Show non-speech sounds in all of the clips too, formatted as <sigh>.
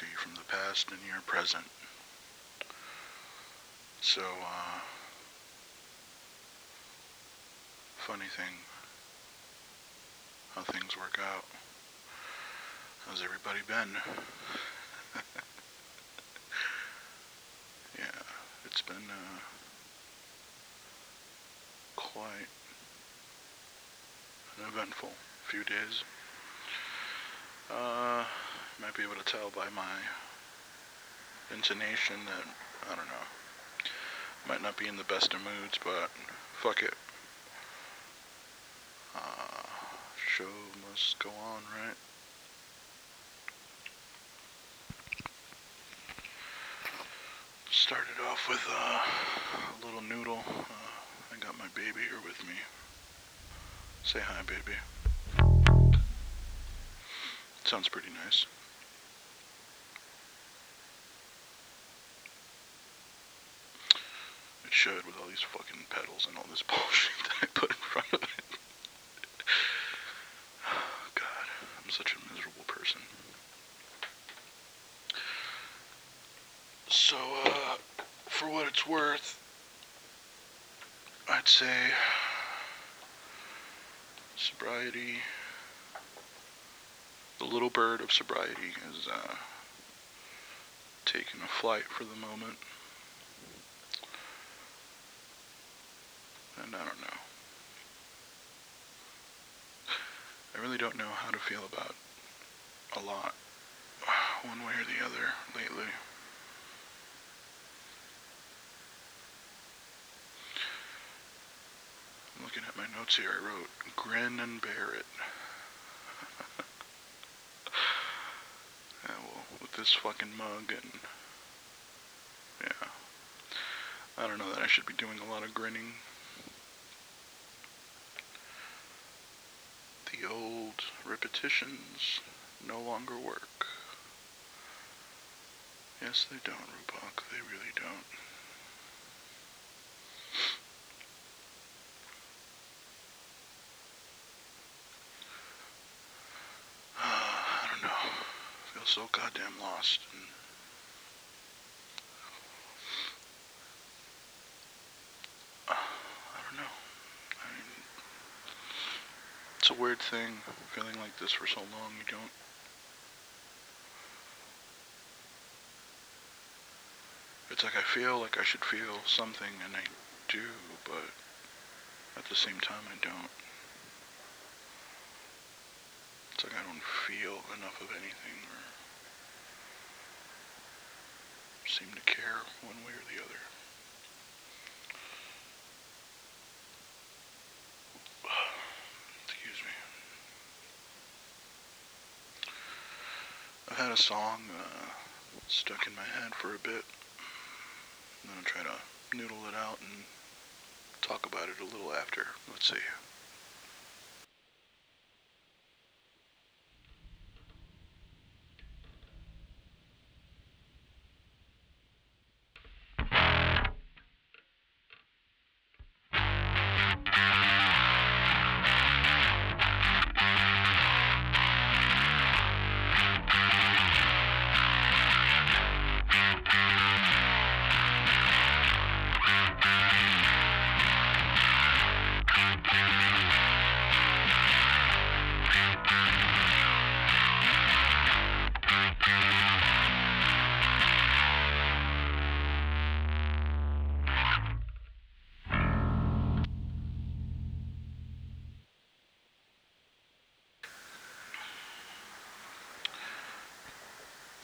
to you from the past and your present. So, uh, funny thing, how things work out. How's everybody been? <laughs> yeah, it's been, uh, quite an eventful few days. Uh, might be able to tell by my intonation that, I don't know, might not be in the best of moods, but fuck it. Uh, show must go on, right? Started off with uh, a little noodle. Uh, I got my baby here with me. Say hi, baby. Sounds pretty nice. Should with all these fucking pedals and all this <laughs> bullshit that I put in front of it. <sighs> God, I'm such a miserable person. So, uh, for what it's worth, I'd say sobriety, the little bird of sobriety is uh, taking a flight for the moment. And I don't know. I really don't know how to feel about a lot, one way or the other, lately. I'm looking at my notes here. I wrote grin and bear it. yeah, well, with this fucking mug and yeah, I don't know that I should be doing a lot of grinning. The old repetitions no longer work. Yes, they don't, Rubok. They really don't. <sighs> I don't know. I feel so goddamn lost. And uh, I don't know. I mean, it's a weird thing feeling like this for so long. You don't. It's like I feel like I should feel something, and I do, but at the same time, I don't. It's like I don't feel enough of anything or seem to care one way or the other. Excuse me. I've had a song uh, stuck in my head for a bit. I'm gonna try to noodle it out and talk about it a little after. Let's see.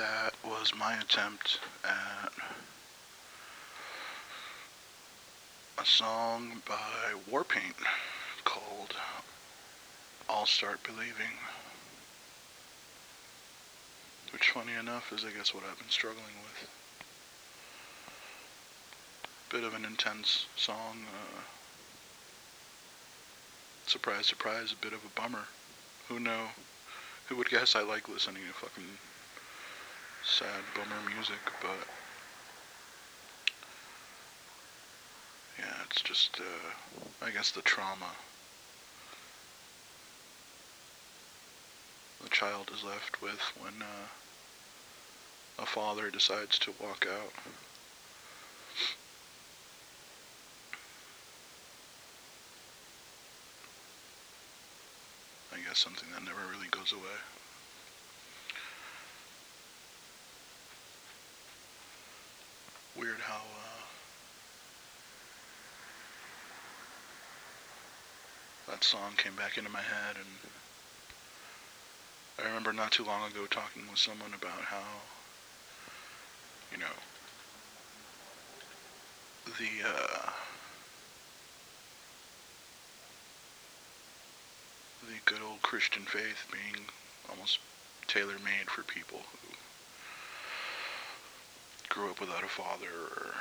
That was my attempt at a song by Warpaint called I'll Start Believing. Which, funny enough, is I guess what I've been struggling with. Bit of an intense song. Uh, surprise, surprise, a bit of a bummer. Who know? Who would guess I like listening to fucking sad bummer music, but yeah, it's just, uh, I guess the trauma the child is left with when uh, a father decides to walk out. I guess something that never really goes away. Weird how uh, that song came back into my head and I remember not too long ago talking with someone about how, you know, the, uh, the good old Christian faith being almost tailor-made for people who grew up without a father or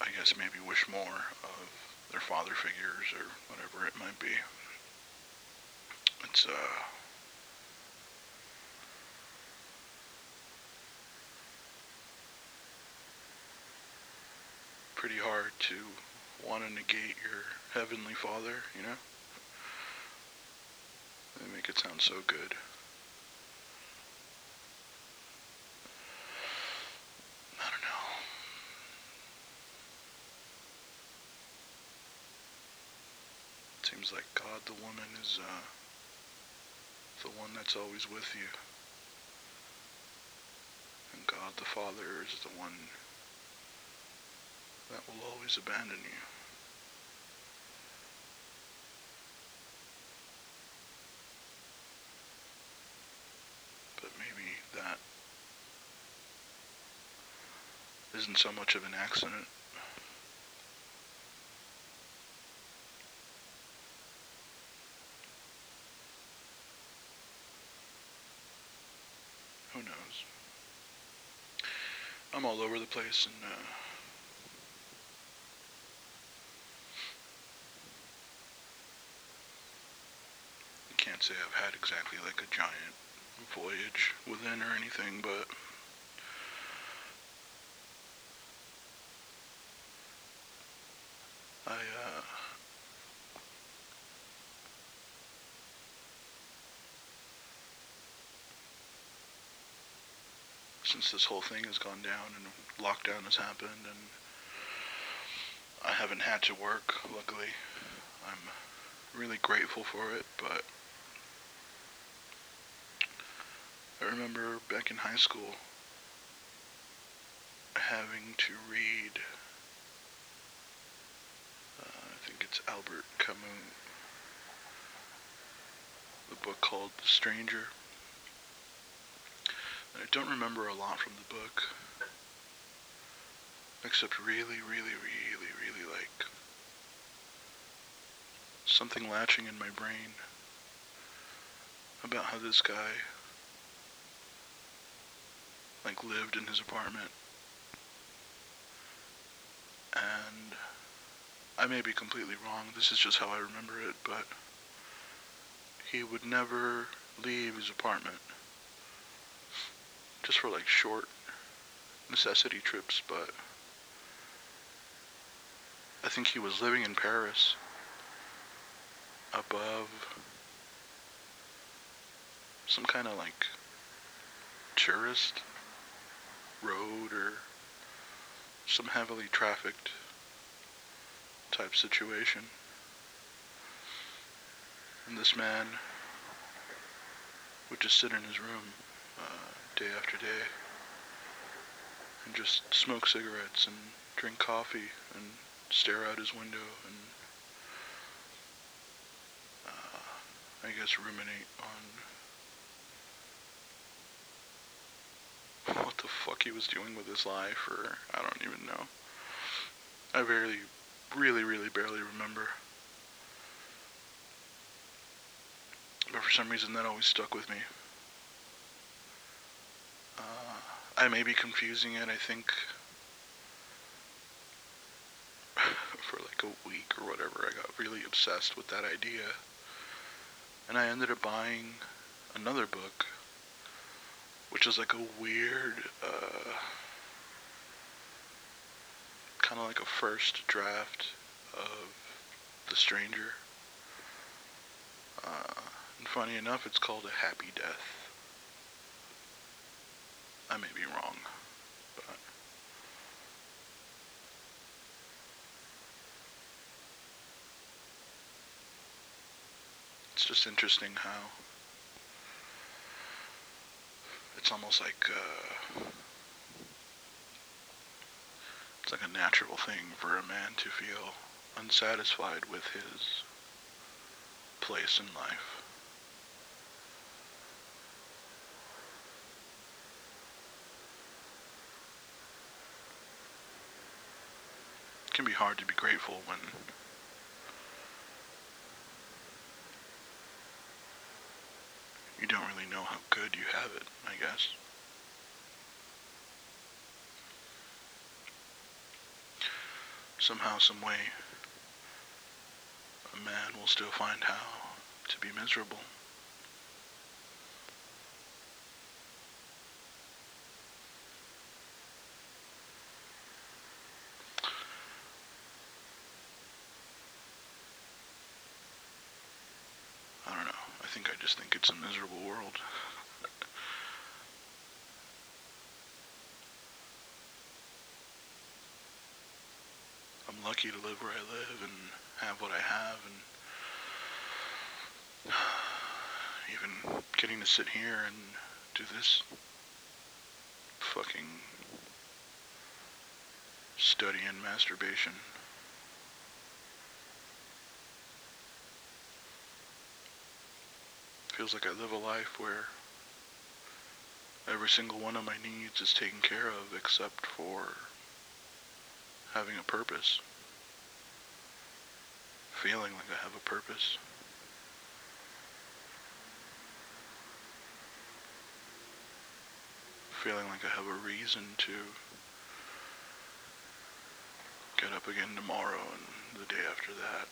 I guess maybe wish more of their father figures or whatever it might be. It's, uh, pretty hard to want to negate your heavenly father, you know? They make it sound so good. I don't know. It seems like God the woman is, uh, the one that's always with you. And God the Father is the one that will always abandon you. But maybe that isn't so much of an accident. Who knows? I'm all over the place and uh, I can't say I've had exactly like a giant voyage within or anything, but I uh since this whole thing has gone down and lockdown has happened and I haven't had to work, luckily. I'm really grateful for it, but I remember back in high school having to read uh, I think it's Albert Camus the book called The Stranger I don't remember a lot from the book, except really, really, really, really like something latching in my brain about how this guy like lived in his apartment. And I may be completely wrong, this is just how I remember it, but he would never leave his apartment just for like short necessity trips, but I think he was living in Paris above some kind of like tourist road or some heavily trafficked type situation. And this man would just sit in his room uh, day after day and just smoke cigarettes and drink coffee and stare out his window and uh, I guess ruminate on what the fuck he was doing with his life or I don't even know. I barely, really, really barely remember. But for some reason that always stuck with me. I may be confusing it, I think <sighs> for like a week or whatever, I got really obsessed with that idea. And I ended up buying another book, which is like a weird, uh, kind of like a first draft of The Stranger. Uh, and funny enough, it's called A Happy Death. I may be wrong, but it's just interesting how it's almost like uh, it's like a natural thing for a man to feel unsatisfied with his place in life. Hard to be grateful when you don't really know how good you have it, I guess. Somehow, some way, a man will still find how to be miserable. I don't know. I think I just think it's a miserable world. I'm lucky to live where I live and have what I have and even getting to sit here and do this fucking study in masturbation. Feels like I live a life where every single one of my needs is taken care of except for having a purpose. Feeling like I have a purpose. Feeling like I have a reason to get up again tomorrow and the day after that.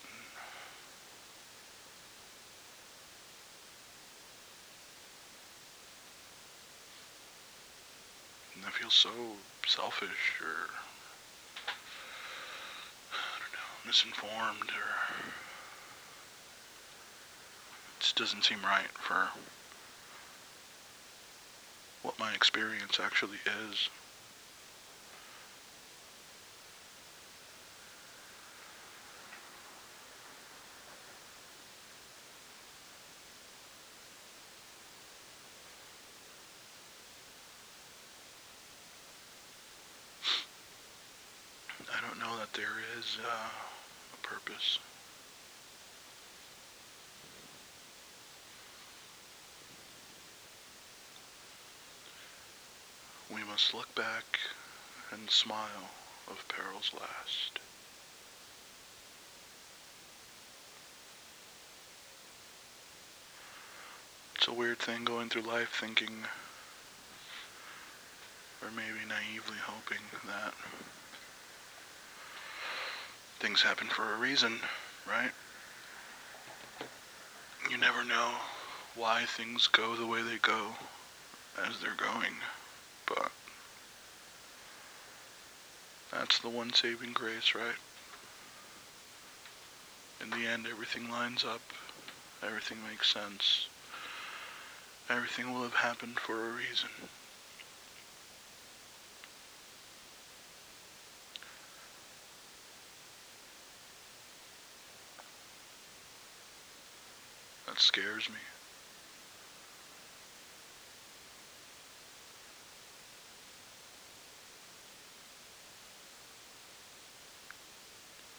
I feel so selfish or I don't know, misinformed or it just doesn't seem right for what my experience actually is. I don't know that there uh, a purpose. We must look back and smile of perils last. It's a weird thing going through life thinking, or maybe naively hoping that things happen for a reason, right? You never know why things go the way they go as they're going, but that's the one saving grace, right? In the end, everything lines up, everything makes sense, everything will have happened for a reason. That scares me.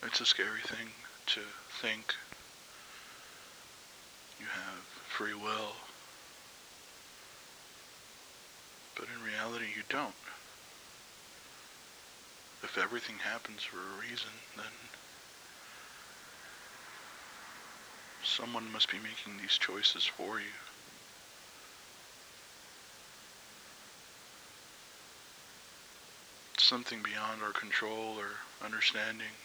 It's a scary thing to think you have free will, but in reality you don't. If everything happens for a reason, then someone must be making these choices for you. Something beyond our control or understanding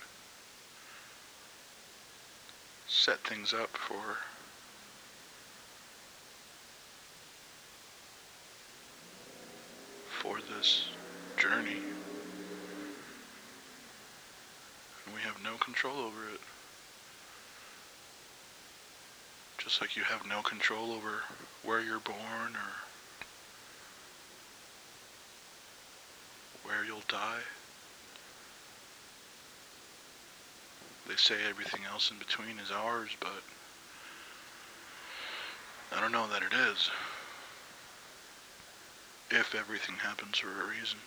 set things up for for this journey. we have no control over it. Just like you have no control over where you're born or where you'll die. They say everything else in between is ours, but I don't know that it is. If everything happens for a reason.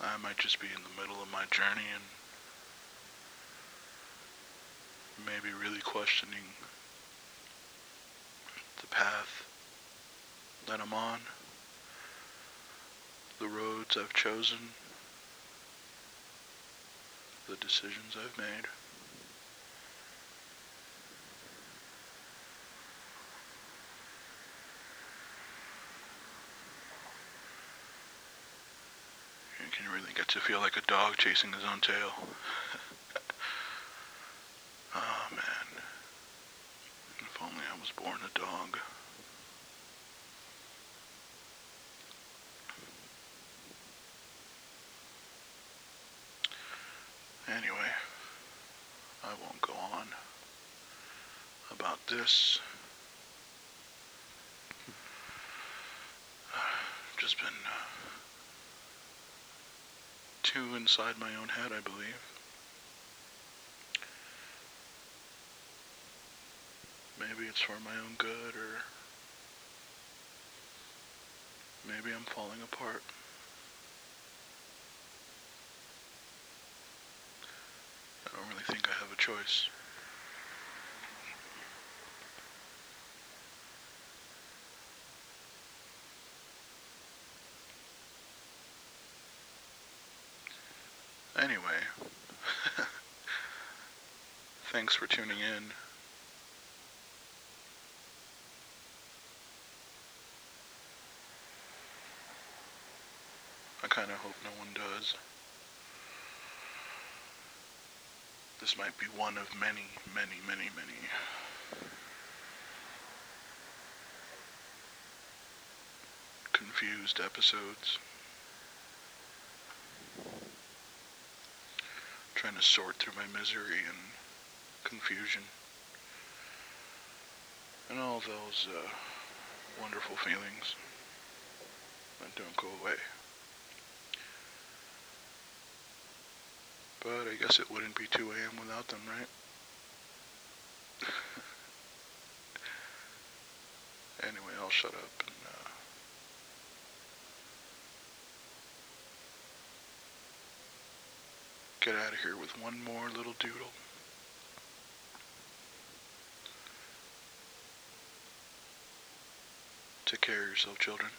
I might just be in the middle of my journey and maybe really questioning the path that I'm on, the roads I've chosen, the decisions I've made. You can really get to feel like a dog chasing his own tail. <laughs> oh man. If only I was born a dog. Anyway, I won't go on about this. Just been uh, too inside my own head, I believe. Maybe it's for my own good, or maybe I'm falling apart. I don't really think I have a choice. Anyway, thanks for tuning in. I kind of hope no one does. This might be one of many, many, many, many confused episodes. Trying to sort through my misery and confusion. And all those uh, wonderful feelings that don't go away. But I guess it wouldn't be 2 a.m. without them, right? <laughs> anyway, I'll shut up and uh, get out of here with one more little doodle. Take care of yourself, children.